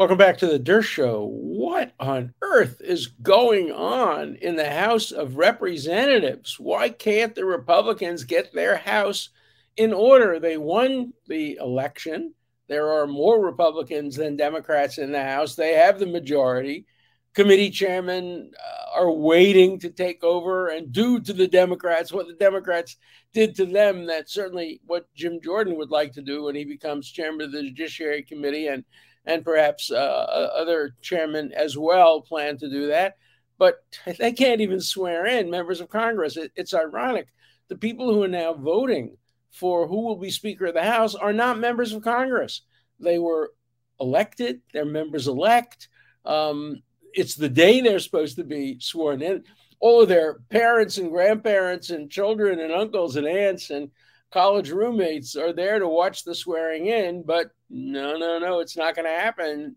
Welcome back to the Dershow. Show. What on earth is going on in the House of Representatives? Why can't the Republicans get their House in order? They won the election. There are more Republicans than Democrats in the House. They have the majority. Committee chairmen uh, are waiting to take over and do to the Democrats what the Democrats did to them. That's certainly what Jim Jordan would like to do when he becomes chairman of the Judiciary Committee and and perhaps uh, other chairmen as well plan to do that. But they can't even swear in members of Congress. It, it's ironic. The people who are now voting for who will be Speaker of the House are not members of Congress. They were elected, they're members elect. Um, it's the day they're supposed to be sworn in. All of their parents and grandparents and children and uncles and aunts and college roommates are there to watch the swearing in, but no, no, no, it's not going to happen.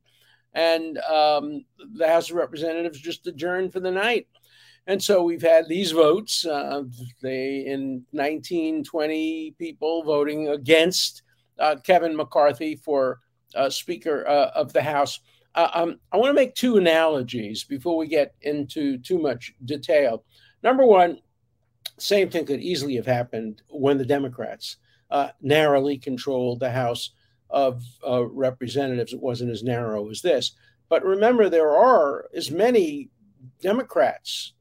And um, the House of Representatives just adjourned for the night. And so we've had these votes. Uh, they in 19, 20 people voting against uh, Kevin McCarthy for uh, Speaker uh, of the House. Uh, um, I want to make two analogies before we get into too much detail. Number one, same thing could easily have happened when the Democrats uh, narrowly controlled the House of uh, Representatives. It wasn't as narrow as this. But remember, there are as many Democrats,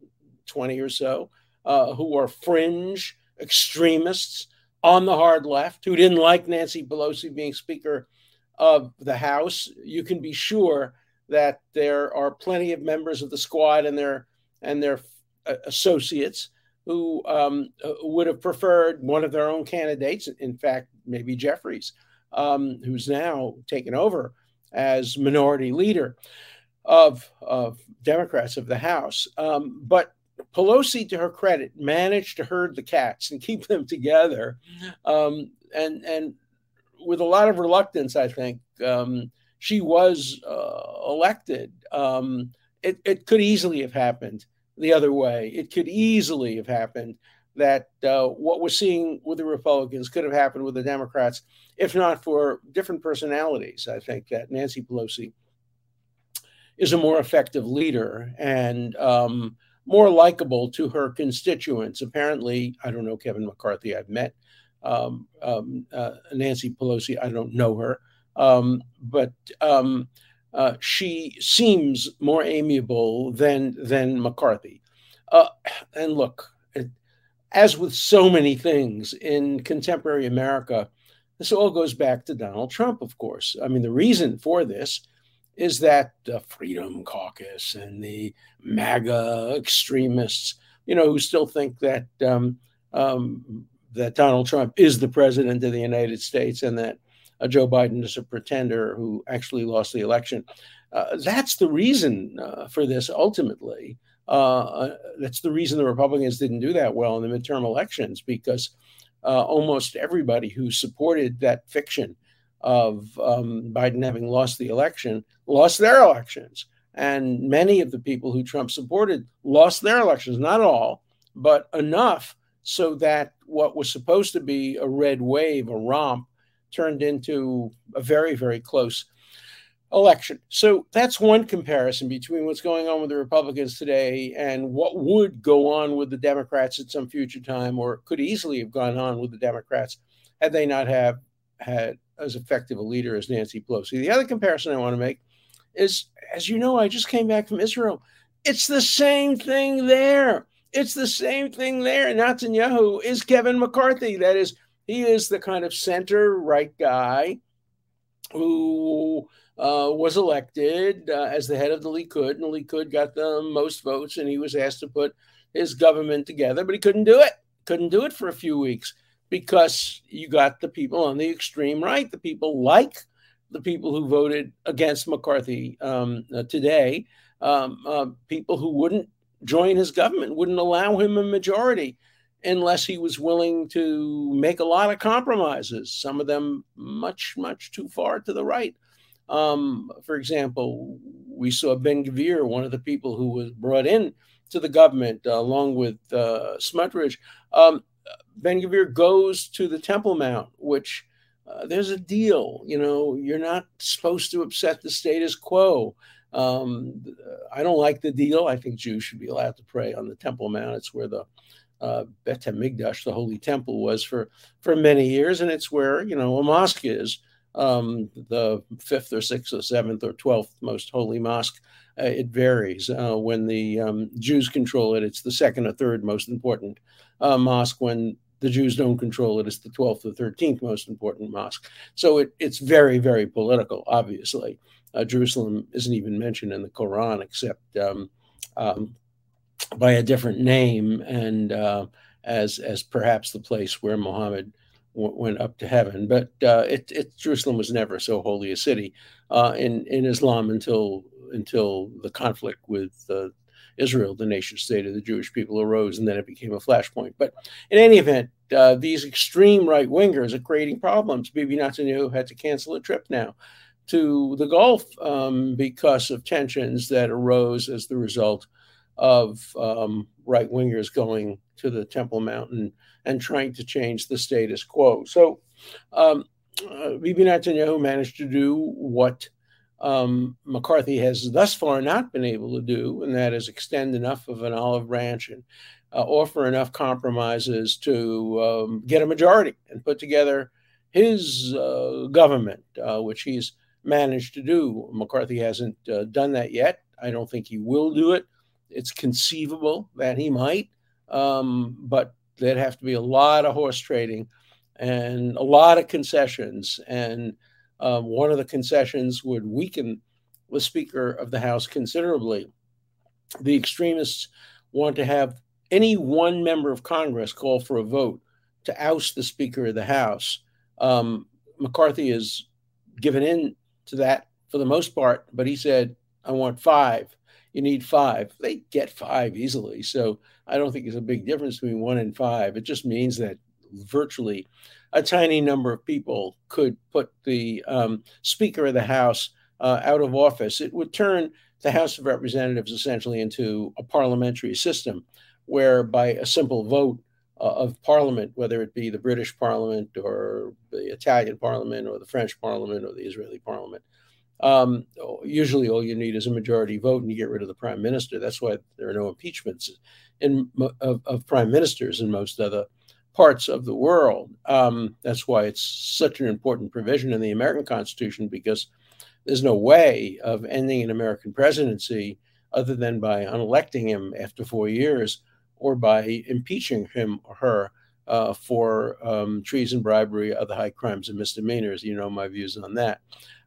20 or so, uh, who are fringe extremists on the hard left who didn't like Nancy Pelosi being Speaker of the House. You can be sure that there are plenty of members of the squad and their and their uh, associates who um, would have preferred one of their own candidates. In fact, maybe Jeffries, um, who's now taken over as minority leader of, of Democrats of the House. Um, but Pelosi, to her credit, managed to herd the cats and keep them together. Um, and, and with a lot of reluctance, I think, um, she was uh, elected. Um, it, it could easily have happened the other way. It could easily have happened that uh, what we're seeing with the Republicans could have happened with the Democrats, if not for different personalities. I think that Nancy Pelosi is a more effective leader and um, more likable to her constituents. Apparently, I don't know Kevin McCarthy. I've met um, um, uh, Nancy Pelosi. I don't know her, um, but um, uh, she seems more amiable than than McCarthy. Uh, and look, it, as with so many things in contemporary America, this all goes back to Donald Trump, of course. I mean, the reason for this is that the Freedom Caucus and the MAGA extremists, you know, who still think that um, um, that Donald Trump is the president of the United States and that uh, Joe Biden is a pretender who actually lost the election. Uh, that's the reason uh, for this ultimately. Uh, uh, that's the reason the Republicans didn't do that well in the midterm elections because almost everybody who supported that fiction of um, Biden having lost the election lost their elections. And many of the people who Trump supported lost their elections, not all, but enough so that what was supposed to be a red wave, a romp, turned into a very, very close election. So that's one comparison between what's going on with the Republicans today and what would go on with the Democrats at some future time, or could easily have gone on with the Democrats had they not have had as effective a leader as Nancy Pelosi. The other comparison I want to make is, as you know, I just came back from Israel. It's the same thing there. It's the same thing there. Netanyahu is Kevin McCarthy. That is he is the kind of center right guy who uh, was elected uh, as the head of the Likud, and the Likud got the most votes, and he was asked to put his government together, but he couldn't do it. Couldn't do it for a few weeks because you got the people on the extreme right, the people like the people who voted against McCarthy um, uh, today, um, uh, people who wouldn't join his government, wouldn't allow him a majority unless he was willing to make a lot of compromises, some of them much, much too far to the right. Um, for example, we saw Ben Gvir, one of the people who was brought in to the government uh, along with uh. Um, ben Gvir goes to the Temple Mount, which uh, there's a deal. You know, you're not supposed to upset the status quo. Um, I don't like the deal. I think Jews should be allowed to pray on the Temple Mount. It's where the uh, Bet the Holy Temple, was for for many years, and it's where you know a mosque is, um, the fifth or sixth or seventh or twelfth most holy mosque. Uh, it varies. Uh, when the um, Jews control it, it's the second or third most important uh, mosque. When the Jews don't control it, it's the twelfth or thirteenth most important mosque. So it, it's very, very political. Obviously, uh, Jerusalem isn't even mentioned in the Quran except um, um, by a different name and uh, as as perhaps the place where Muhammad w- went up to heaven. But uh, it, it, Jerusalem was never so holy a city uh, in in Islam until until the conflict with uh, Israel, the nation state of the Jewish people, arose, and then it became a flashpoint. But in any event, uh, these extreme right wingers are creating problems. Bibi Netanyahu had to cancel a trip now to the Gulf um, because of tensions that arose as the result of um, right wingers going to the Temple Mountain and trying to change the status quo. So, um, uh, Bibi Netanyahu managed to do what um, McCarthy has thus far not been able to do, and that is extend enough of an olive branch and uh, offer enough compromises to um, get a majority and put together his uh, government, uh, which he's managed to do. McCarthy hasn't uh, done that yet. I don't think he will do it it's conceivable that he might, um, but there'd have to be a lot of horse trading and a lot of concessions. And um, one of the concessions would weaken the Speaker of the House considerably. The extremists want to have any one member of Congress call for a vote to oust the Speaker of the House. Um, McCarthy has given in to that for the most part, but he said, I want five you need five. They get five easily. So I don't think there's a big difference between one and five. It just means that virtually a tiny number of people could put the um, Speaker of the House uh, out of office. It would turn the House of Representatives essentially into a parliamentary system where by a simple vote uh, of Parliament, whether it be the British Parliament or the Italian Parliament or the French Parliament or the Israeli Parliament, um, usually, all you need is a majority vote, and you get rid of the prime minister. That's why there are no impeachments in of, of prime ministers in most other parts of the world. Um, that's why it's such an important provision in the American Constitution because there's no way of ending an American presidency other than by unelecting him after four years or by impeaching him or her uh, for um, treason, bribery, other high crimes and misdemeanors. You know my views on that.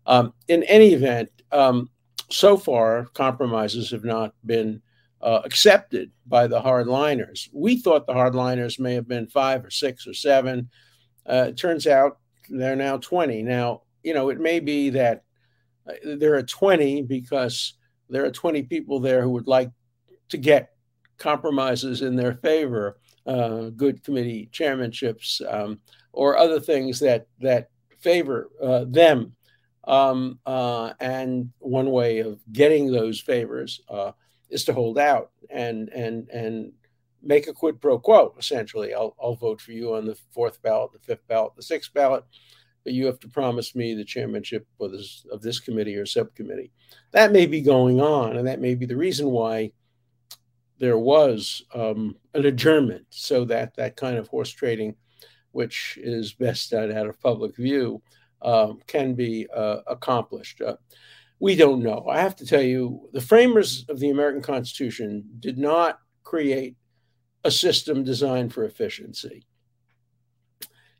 Um, in any event, um, so far, compromises have not been uh, accepted by the hardliners. We thought the hardliners may have been five or six or seven. Uh, it turns out they're now 20. Now, you know, it may be that uh, there are 20 because there are 20 people there who would like to get compromises in their favor, uh, good committee chairmanships, um, or other things that that favor uh, them um, uh, and one way of getting those favors uh, is to hold out and and and make a quid pro quo. Essentially, I'll I'll vote for you on the fourth ballot, the fifth ballot, the sixth ballot, but you have to promise me the chairmanship of this of this committee or subcommittee. That may be going on, and that may be the reason why there was um, an adjournment, so that that kind of horse trading, which is best done out of public view, um, can be uh, accomplished. Uh, we don't know. I have to tell you, the framers of the American Constitution did not create a system designed for efficiency.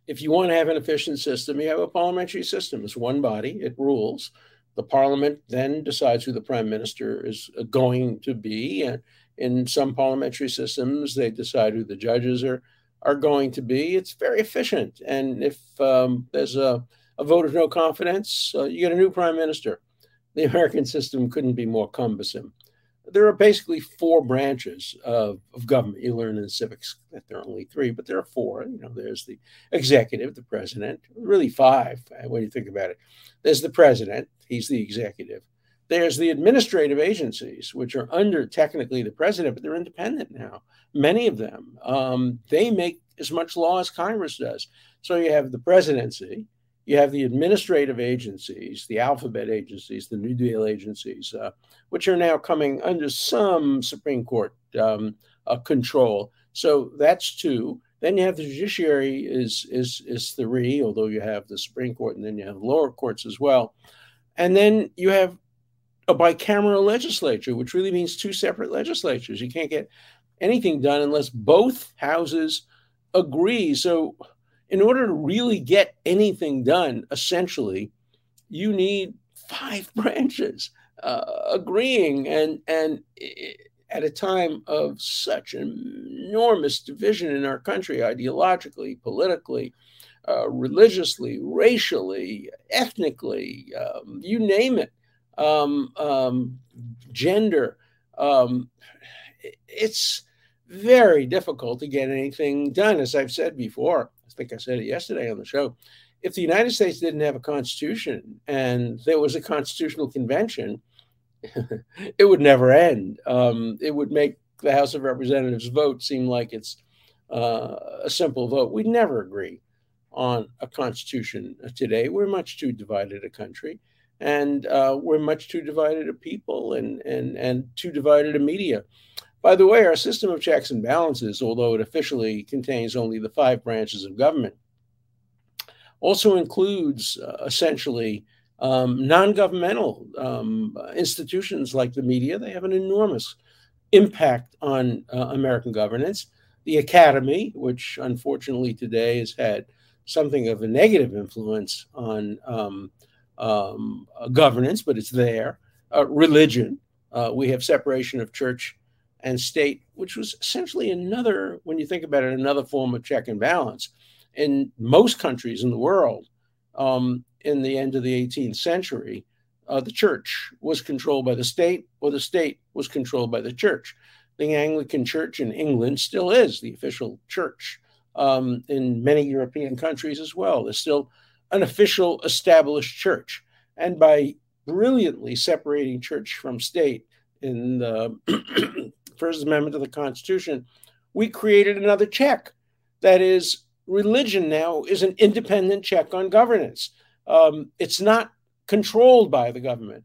If you want to have an efficient system, you have a parliamentary system. It's one body, it rules. The parliament then decides who the prime minister is uh, going to be. And in some parliamentary systems, they decide who the judges are, are going to be. It's very efficient. And if um, there's a a vote of no confidence, uh, you get a new prime minister. The American system couldn't be more cumbersome. There are basically four branches of, of government. You learn in civics that there are only three, but there are four. You know, there's the executive, the president, really five uh, when you think about it. There's the president, he's the executive. There's the administrative agencies, which are under technically the president, but they're independent now. Many of them, um, they make as much law as Congress does. So you have the presidency, you have the administrative agencies, the alphabet agencies, the New Deal agencies, uh, which are now coming under some Supreme Court um, uh, control. So that's two. Then you have the judiciary is is is three, although you have the Supreme Court and then you have lower courts as well. And then you have a bicameral legislature, which really means two separate legislatures. You can't get anything done unless both houses agree. So in order to really get anything done, essentially, you need five branches uh, agreeing, and and at a time of such enormous division in our country, ideologically, politically, uh, religiously, racially, ethnically, um, you name it, um, um, gender. Um, it's very difficult to get anything done, as I've said before think I said it yesterday on the show. If the United States didn't have a constitution and there was a constitutional convention, it would never end. Um, it would make the House of Representatives vote seem like it's uh, a simple vote. We'd never agree on a constitution today. We're much too divided a country, and uh, we're much too divided a people, and and and too divided a media. By the way, our system of checks and balances, although it officially contains only the five branches of government, also includes uh, essentially um, non governmental um, institutions like the media. They have an enormous impact on uh, American governance. The academy, which unfortunately today has had something of a negative influence on um, um governance, but it's there. Uh, religion. Uh, we have separation of church and state, which was essentially another, when you think about it, another form of check and balance. In most countries in the world, um, in the end of the 18th century, uh, the church was controlled by the state, or the state was controlled by the church. The Anglican Church in England still is the official church um, in many European countries as well. There's still an official established church. And by brilliantly separating church from state in the First Amendment to the Constitution, we created another check. That is, religion now is an independent check on governance. Um, it's not controlled by the government.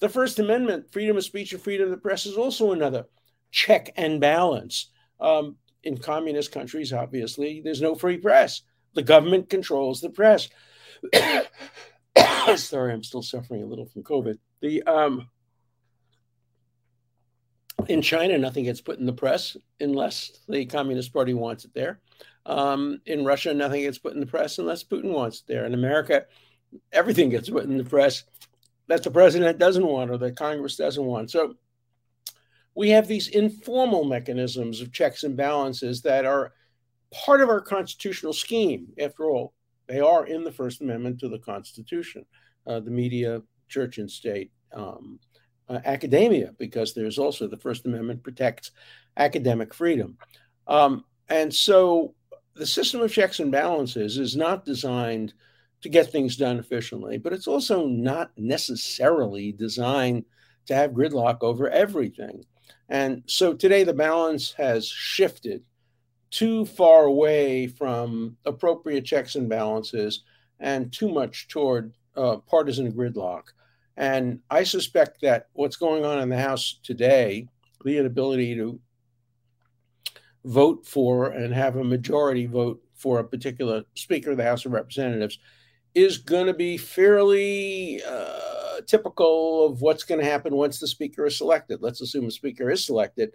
The First Amendment, freedom of speech and freedom of the press, is also another check and balance. Um, in communist countries, obviously, there's no free press. The government controls the press. Sorry, I'm still suffering a little from COVID. The um, in China, nothing gets put in the press unless the Communist Party wants it there. Um, in Russia, nothing gets put in the press unless Putin wants it there. In America, everything gets put in the press that the president doesn't want or the Congress doesn't want. So we have these informal mechanisms of checks and balances that are part of our constitutional scheme. After all, they are in the First Amendment to the Constitution. Uh, the media, church and state, um, uh, academia because there's also the First Amendment protects academic freedom. Um, and so the system of checks and balances is not designed to get things done efficiently, but it's also not necessarily designed to have gridlock over everything. And so today the balance has shifted too far away from appropriate checks and balances and too much toward uh, partisan gridlock. And I suspect that what's going on in the House today, the inability to vote for and have a majority vote for a particular Speaker of the House of Representatives, is going to be fairly uh, typical of what's going to happen once the Speaker is selected. Let's assume a Speaker is selected,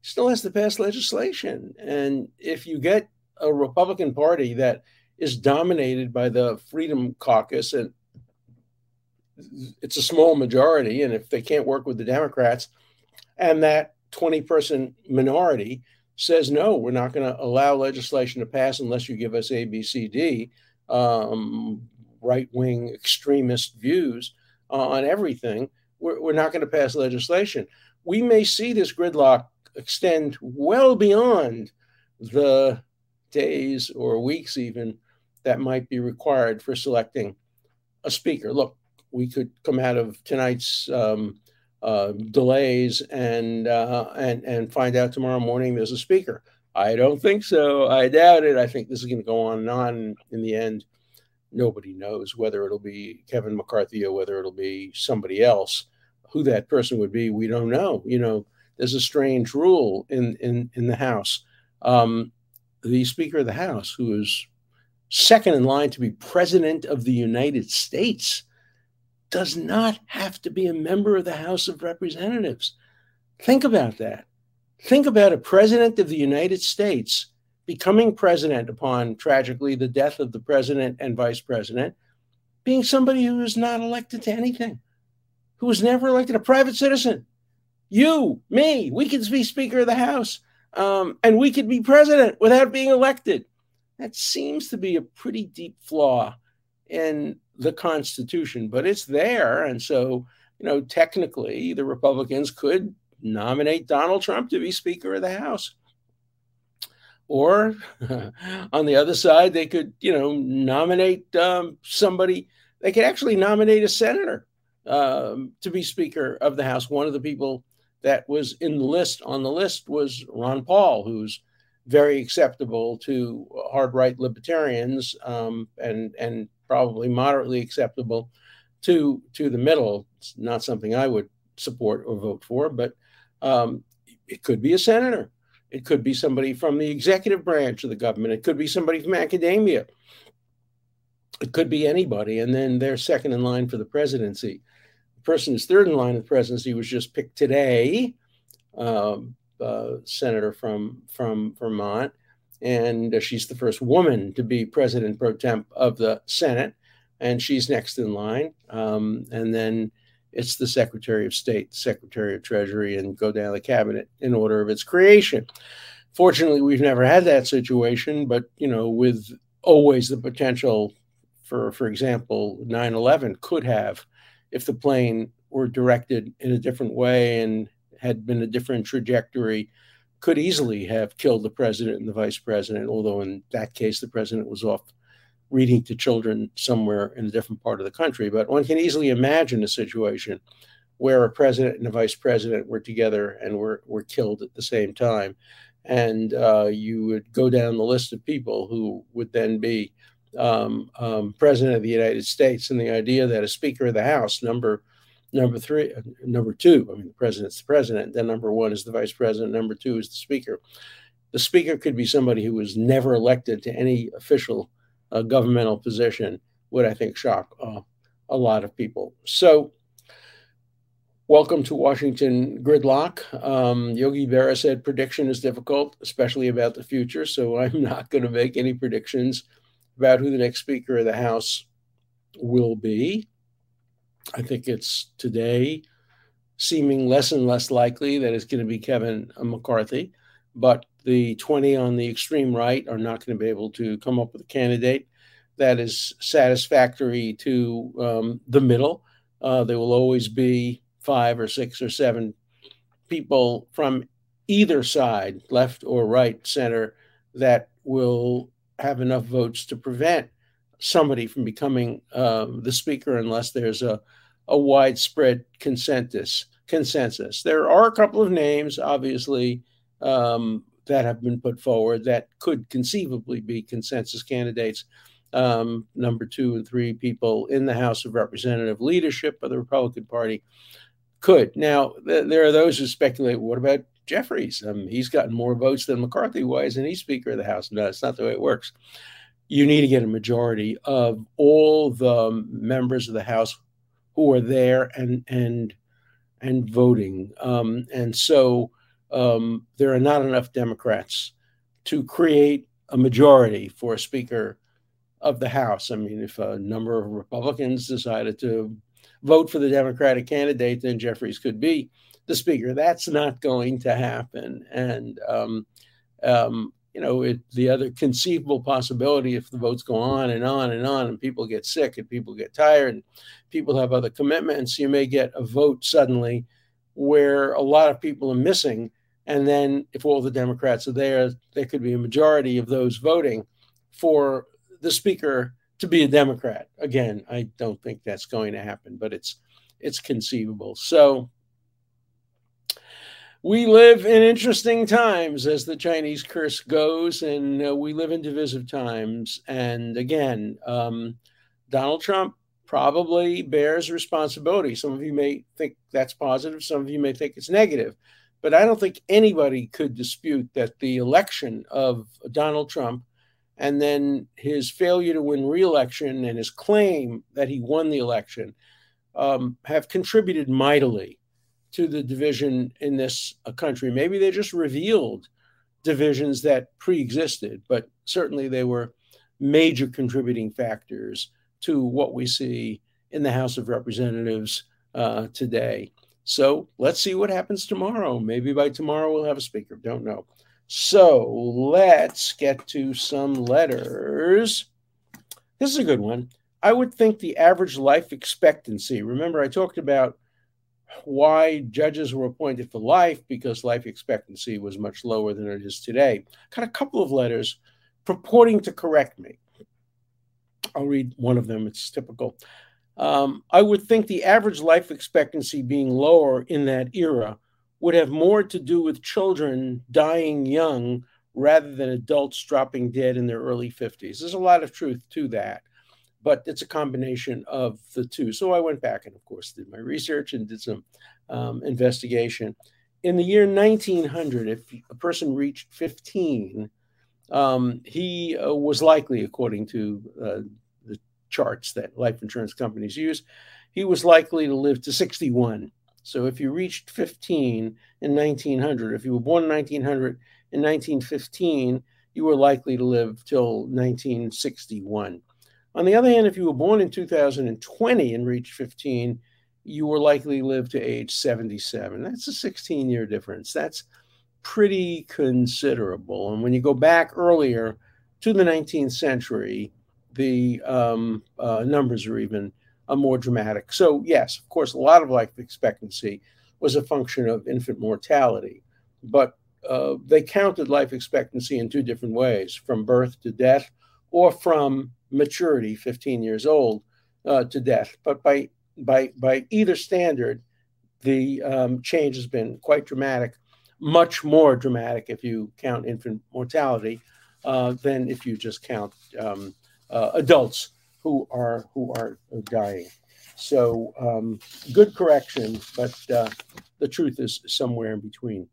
still has to pass legislation. And if you get a Republican Party that is dominated by the Freedom Caucus and it's a small majority, and if they can't work with the Democrats, and that 20 person minority says, no, we're not going to allow legislation to pass unless you give us A, B, C, D, um, right wing extremist views on everything, we're, we're not going to pass legislation. We may see this gridlock extend well beyond the days or weeks, even that might be required for selecting a speaker. Look, we could come out of tonight's um, uh, delays and uh, and and find out tomorrow morning there's a speaker. I don't think so. I doubt it. I think this is going to go on and on. In the end, nobody knows whether it'll be Kevin McCarthy or whether it'll be somebody else. Who that person would be, we don't know. You know, there's a strange rule in in in the House. Um, the Speaker of the House, who is second in line to be President of the United States, does not have to be a member of the House of Representatives. Think about that. Think about a President of the United States becoming president upon tragically the death of the president and vice president, being somebody who is not elected to anything, who was never elected, a private citizen. You, me, we could be Speaker of the House um, and we could be president without being elected. That seems to be a pretty deep flaw in the Constitution, but it's there. And so, you know, technically, the Republicans could nominate Donald Trump to be Speaker of the House. Or on the other side, they could, you know, nominate um, somebody. They could actually nominate a senator um, to be Speaker of the House. One of the people that was in the list on the list was Ron Paul, who's very acceptable to hard right libertarians um, and and probably moderately acceptable to to the middle. It's not something I would support or vote for, but um, it could be a senator. It could be somebody from the executive branch of the government. It could be somebody from academia. It could be anybody. And then they're second in line for the presidency. The person who's third in line of the presidency was just picked today, um, uh, senator from, from Vermont. And uh, she's the first woman to be president pro tem of the Senate. And she's next in line. Um, and then it's the Secretary of State, Secretary of Treasury, and go down the cabinet in order of its creation. Fortunately, we've never had that situation, but you know, with always the potential for, for example, 9/11 could have, if the plane were directed in a different way and had been a different trajectory, could easily have killed the president and the vice president. Although in that case, the president was off reading to children somewhere in a different part of the country. But one can easily imagine a situation where a president and a vice president were together and were, were killed at the same time. And uh, you would go down the list of people who would then be um, um, president of the United States. And the idea that a Speaker of the House, number number three, uh, number two, I mean, the president's the president, then number one is the vice president, number two is the Speaker. The Speaker could be somebody who was never elected to any official a governmental position would, I think, shock uh, a lot of people. So, welcome to Washington Gridlock. Um, Yogi Berra said prediction is difficult, especially about the future. So, I'm not going to make any predictions about who the next Speaker of the House will be. I think it's today seeming less and less likely that it's going to be Kevin McCarthy but the 20 on the extreme right are not going to be able to come up with a candidate that is satisfactory to um, the middle. Uh, there will always be five or six or seven people from either side, left or right, center, that will have enough votes to prevent somebody from becoming um, the speaker unless there's a, a widespread consensus. Consensus. There are a couple of names, obviously, um, that have been put forward that could conceivably be consensus candidates. Um, number two and three people in the House of Representative leadership of the Republican Party could. Now, th- there are those who speculate what about Jeffries? Um, he's gotten more votes than McCarthy. Why isn't he Speaker of the House? No, that's not the way it works. You need to get a majority of all the members of the House who are there and and and voting. Um, and so um, there are not enough Democrats to create a majority for a Speaker of the House. I mean, if a number of Republicans decided to vote for the Democratic candidate, then Jeffries could be the Speaker. That's not going to happen. And, um, um, you know, it, the other conceivable possibility, if the votes go on and on and on, and people get sick and people get tired and people have other commitments, you may get a vote suddenly where a lot of people are missing and then, if all the Democrats are there, there could be a majority of those voting for the speaker to be a Democrat. Again, I don't think that's going to happen, but it's it's conceivable. So we live in interesting times, as the Chinese curse goes, and uh, we live in divisive times. And again, um, Donald Trump probably bears responsibility. Some of you may think that's positive, some of you may think it's negative. But I don't think anybody could dispute that the election of Donald Trump and then his failure to win re-election and his claim that he won the election um, have contributed mightily to the division in this uh, country. Maybe they just revealed divisions that pre-existed, but certainly they were major contributing factors to what we see in the House of Representatives uh, today. So let's see what happens tomorrow. Maybe by tomorrow we'll have a speaker. Don't know. So let's get to some letters. This is a good one. I would think the average life expectancy, remember, I talked about why judges were appointed for life because life expectancy was much lower than it is today. Got a couple of letters purporting to correct me. I'll read one of them, it's typical. Um, I would think the average life expectancy being lower in that era would have more to do with children dying young rather than adults dropping dead in their early 50s. There's a lot of truth to that, but it's a combination of the two. So I went back and, of course, did my research and did some um, investigation. In the year 1900, if a person reached 15, um, he uh, was likely, according to uh, charts that life insurance companies use, he was likely to live to 61. So if you reached 15 in 1900, if you were born in 1900, in 1915, you were likely to live till 1961. On the other hand, if you were born in 2020 and reached 15, you were likely to live to age 77. That's a 16 year difference. That's pretty considerable. And when you go back earlier to the 19th century, the um, uh, numbers are even uh, more dramatic. So, yes, of course, a lot of life expectancy was a function of infant mortality, but uh, they counted life expectancy in two different ways from birth to death or from maturity, 15 years old, uh, to death. But by, by, by either standard, the um, change has been quite dramatic, much more dramatic if you count infant mortality uh, than if you just count um, uh, adults who are who are dying. So um, good correction, but uh, the truth is somewhere in between.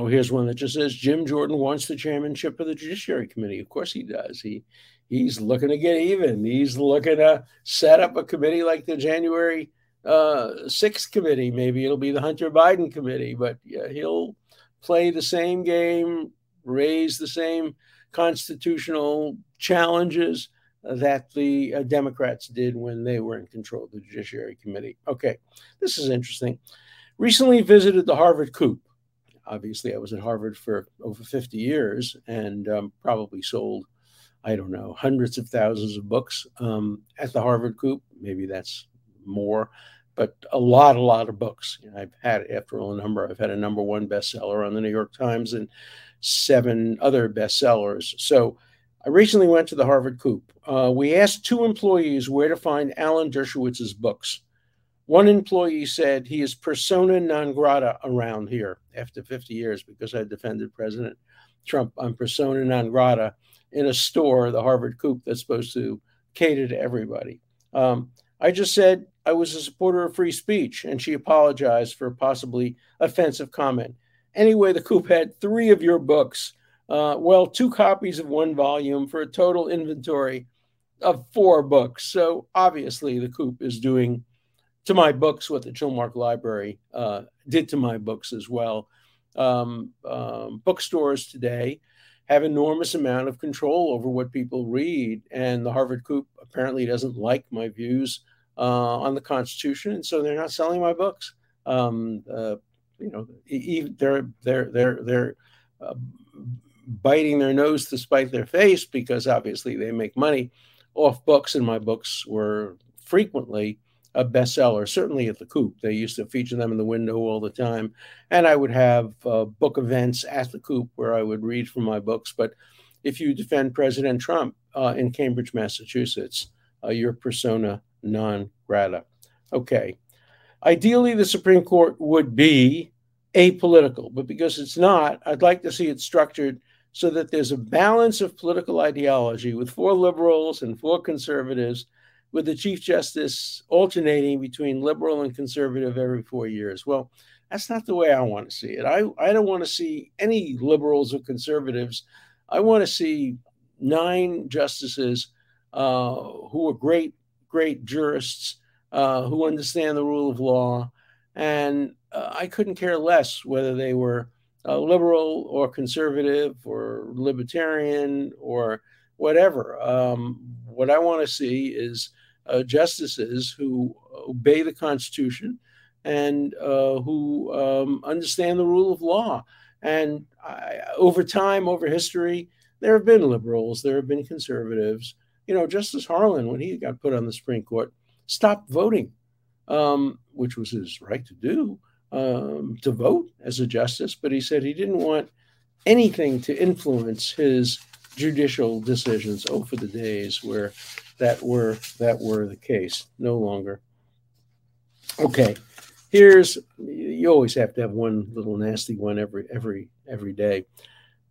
Oh, here's one that just says Jim Jordan wants the chairmanship of the Judiciary Committee. Of course he does. He he's looking to get even. He's looking to set up a committee like the January uh, 6th committee. Maybe it'll be the Hunter Biden committee, but yeah, he'll play the same game, raise the same constitutional challenges that the uh, Democrats did when they were in control of the Judiciary Committee. Okay, this is interesting. Recently visited the Harvard Coop. Obviously, I was at Harvard for over 50 years and um, probably sold, I don't know, hundreds of thousands of books um, at the Harvard Coop. Maybe that's more, but a lot, a lot of books. I've had, after all, a number. I've had a number one bestseller on the New York Times and seven other bestsellers. So I recently went to the Harvard Coop. Uh, we asked two employees where to find Alan Dershowitz's books. One employee said he is persona non grata around here after 50 years because I defended President Trump. I'm persona non grata in a store, the Harvard Coop, that's supposed to cater to everybody. Um, I just said I was a supporter of free speech, and she apologized for a possibly offensive comment. Anyway, the Coop had three of your books uh, well, two copies of one volume for a total inventory of four books. So obviously, the Coop is doing to my books what the Chilmark Library uh, did to my books as well. Um, um, bookstores today have enormous amount of control over what people read, and the Harvard Coop apparently doesn't like my views uh, on the Constitution, and so they're not selling my books. Um, uh, you know, they're they're they're they're uh, biting their nose to spite their face because obviously they make money off books, and my books were frequently a bestseller, certainly at the Coop. They used to feature them in the window all the time. And I would have uh, book events at the Coop where I would read from my books. But if you defend President Trump uh, in Cambridge, Massachusetts, uh, you're persona non grata. Okay. Ideally, the Supreme Court would be apolitical, but because it's not, I'd like to see it structured so that there's a balance of political ideology with four liberals and four conservatives, with the Chief Justice alternating between liberal and conservative every four years. Well, that's not the way I want to see it. I, I don't want to see any liberals or conservatives. I want to see nine justices uh, who are great, great jurists uh, who understand the rule of law. And uh, I couldn't care less whether they were liberal or conservative or libertarian or whatever. Um, what I want to see is uh, justices who obey the Constitution and uh, who um, understand the rule of law. And I, over time, over history, there have been liberals, there have been conservatives. You know, Justice Harlan, when he got put on the Supreme Court, stopped voting, um, which was his right to do, um, to vote as a justice, but he said he didn't want anything to influence his judicial decisions. Oh, for the days where that were that were the case. No longer. Okay, here's you always have to have one little nasty one every every every day.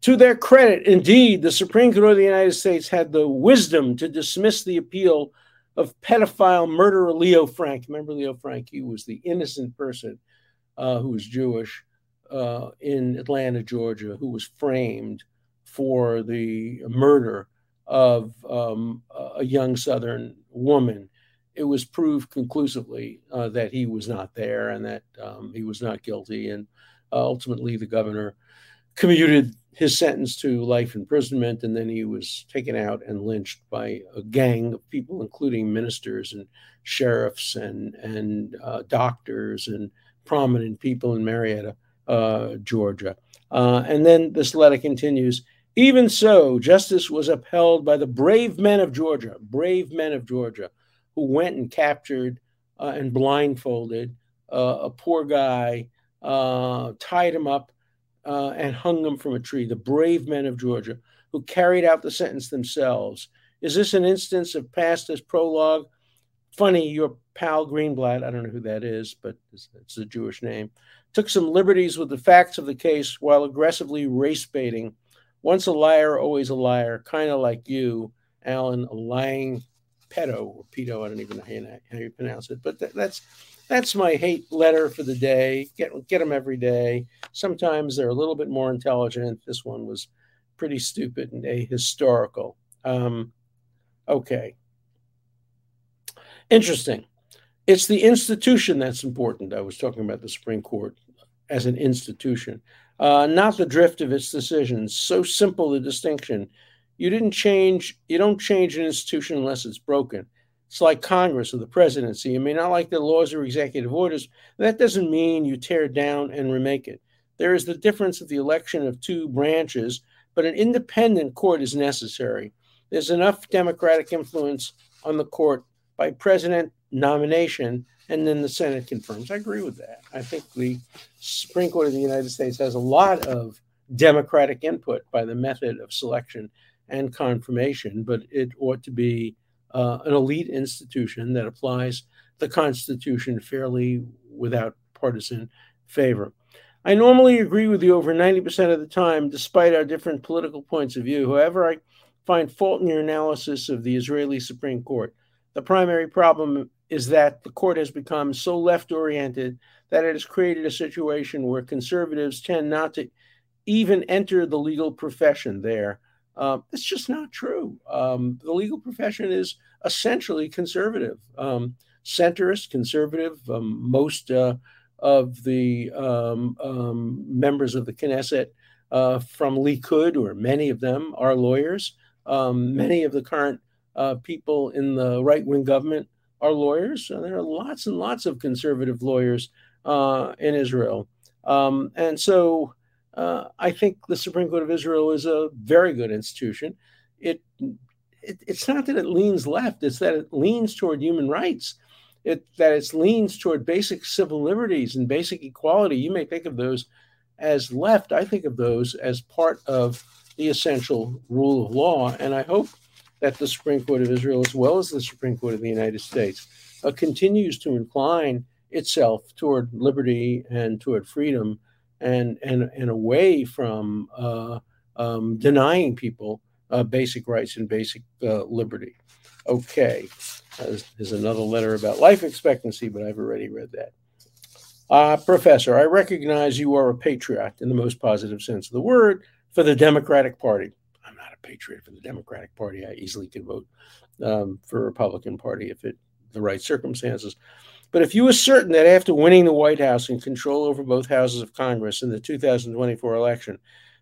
To their credit, indeed, the Supreme Court of the United States had the wisdom to dismiss the appeal of pedophile murderer Leo Frank. Remember Leo Frank? He was the innocent person uh, who was Jewish uh, in Atlanta, Georgia, who was framed for the murder of um, a young Southern woman. It was proved conclusively uh, that he was not there and that um, he was not guilty. And uh, ultimately, the governor commuted his sentence to life imprisonment, and then he was taken out and lynched by a gang of people, including ministers and sheriffs and and uh, doctors and prominent people in Marietta, uh, Georgia. Uh, and then this letter continues. Even so, justice was upheld by the brave men of Georgia, brave men of Georgia, who went and captured uh, and blindfolded uh, a poor guy, uh, tied him up, uh, and hung him from a tree. The brave men of Georgia who carried out the sentence themselves. Is this an instance of past as prologue? Funny, your pal Greenblatt, I don't know who that is, but it's, it's a Jewish name, took some liberties with the facts of the case while aggressively race baiting. Once a liar, always a liar, kind of like you, Alan, a lying pedo or pedo. I don't even know how you, pronounce it, but that's that's my hate letter for the day. Get get them every day. Sometimes they're a little bit more intelligent. This one was pretty stupid and ahistorical. Um, okay, interesting. It's the institution that's important. I was talking about the Supreme Court as an institution, uh, not the drift of its decisions. So simple the distinction. You didn't change. You don't change an institution unless it's broken. It's like Congress or the presidency. You may not like the laws or executive orders. That doesn't mean you tear down and remake it. There is the difference of the election of two branches, but an independent court is necessary. There's enough democratic influence on the court by president nomination, and then the Senate confirms. I agree with that. I think the Supreme Court of the United States has a lot of democratic input by the method of selection and confirmation, but it ought to be uh, an elite institution that applies the Constitution fairly without partisan favor. I normally agree with you over 90% of the time, despite our different political points of view. However, I find fault in your analysis of the Israeli Supreme Court. The primary problem is that the court has become so left oriented that it has created a situation where conservatives tend not to even enter the legal profession there uh, it's just not true. Um, the legal profession is essentially conservative, um, centrist, conservative. Um, most uh, of the um, um, members of the Knesset uh, from Likud, or many of them, are lawyers. Many of the current uh, people in the right wing government are lawyers. And there are lots and lots of conservative lawyers uh, in Israel. and so uh, I think the Supreme Court of Israel is a very good institution. It, it, it's not that it leans left; it's that it leans toward human rights. It that it leans toward basic civil liberties and basic equality. You may think of those as left. I think of those as part of the essential rule of law, and I hope that the Supreme Court of Israel, as well as the Supreme Court of the United States, uh, continues to incline itself toward liberty and toward freedom and and and away from uh, um, denying people uh, basic rights and basic uh, liberty. Okay, there's another letter about life expectancy, but I've already read that. Uh, professor, I recognize you are a patriot in the most positive sense of the word for the Democratic Party. Patriot for the Democratic Party. I easily could vote um, for Republican Party if it the right circumstances. But if you are certain that after winning the White House and control over both houses of Congress in the 2024 election,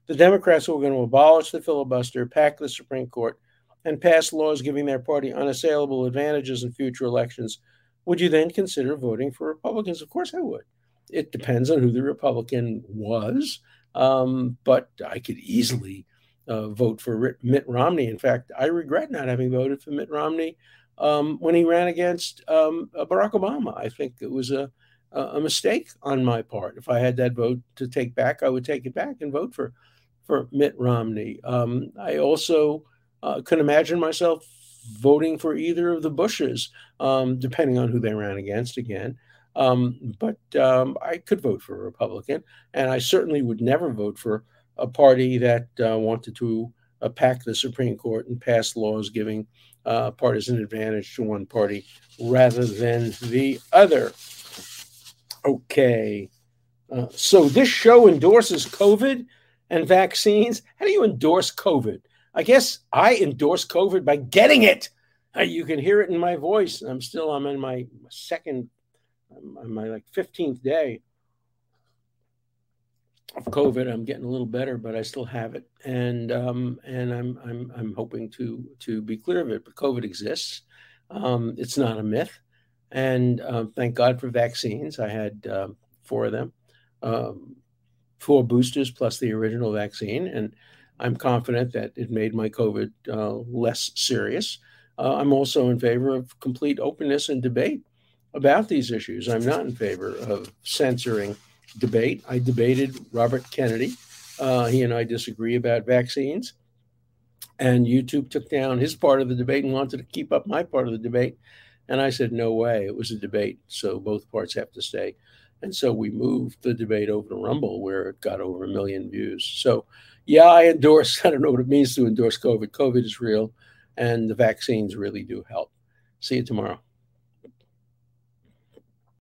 the Democrats were going to abolish the filibuster, pack the Supreme Court, and pass laws giving their party unassailable advantages in future elections, would you then consider voting for Republicans? Of course I would. It depends on who the Republican was, um, but I could easily uh, vote for Mitt Romney. In fact, I regret not having voted for Mitt Romney um, when he ran against um, uh, Barack Obama. I think it was a, a mistake on my part. If I had that vote to take back, I would take it back and vote for for Mitt Romney. Um, I also uh, can imagine myself voting for either of the Bushes, um, depending on who they ran against again. Um, but um, I could vote for a Republican, and I certainly would never vote for a party that uh, wanted to uh, pack the Supreme Court and pass laws giving uh, partisan advantage to one party rather than the other. Okay. Uh, so this show endorses COVID and vaccines. How do you endorse COVID? I guess I endorse COVID by getting it. Uh, you can hear it in my voice. I'm still, I'm in my second, I'm my like 15th day of COVID. I'm getting a little better, but I still have it, and um, and I'm I'm I'm hoping to to be clear of it. But COVID exists. Um, it's not a myth, and uh, thank God for vaccines. I had uh, four of them, um, four boosters plus the original vaccine, and I'm confident that it made my COVID uh, less serious. Uh, I'm also in favor of complete openness and debate about these issues. I'm not in favor of censoring debate. I debated Robert Kennedy. Uh, he and I disagree about vaccines. And YouTube took down his part of the debate and wanted to keep up my part of the debate. And I said, no way. It was a debate. So both parts have to stay. And so we moved the debate over to Rumble, where it got over a million views. So, yeah, I endorse, I don't know what it means to endorse COVID. COVID is real, and the vaccines really do help. See you tomorrow.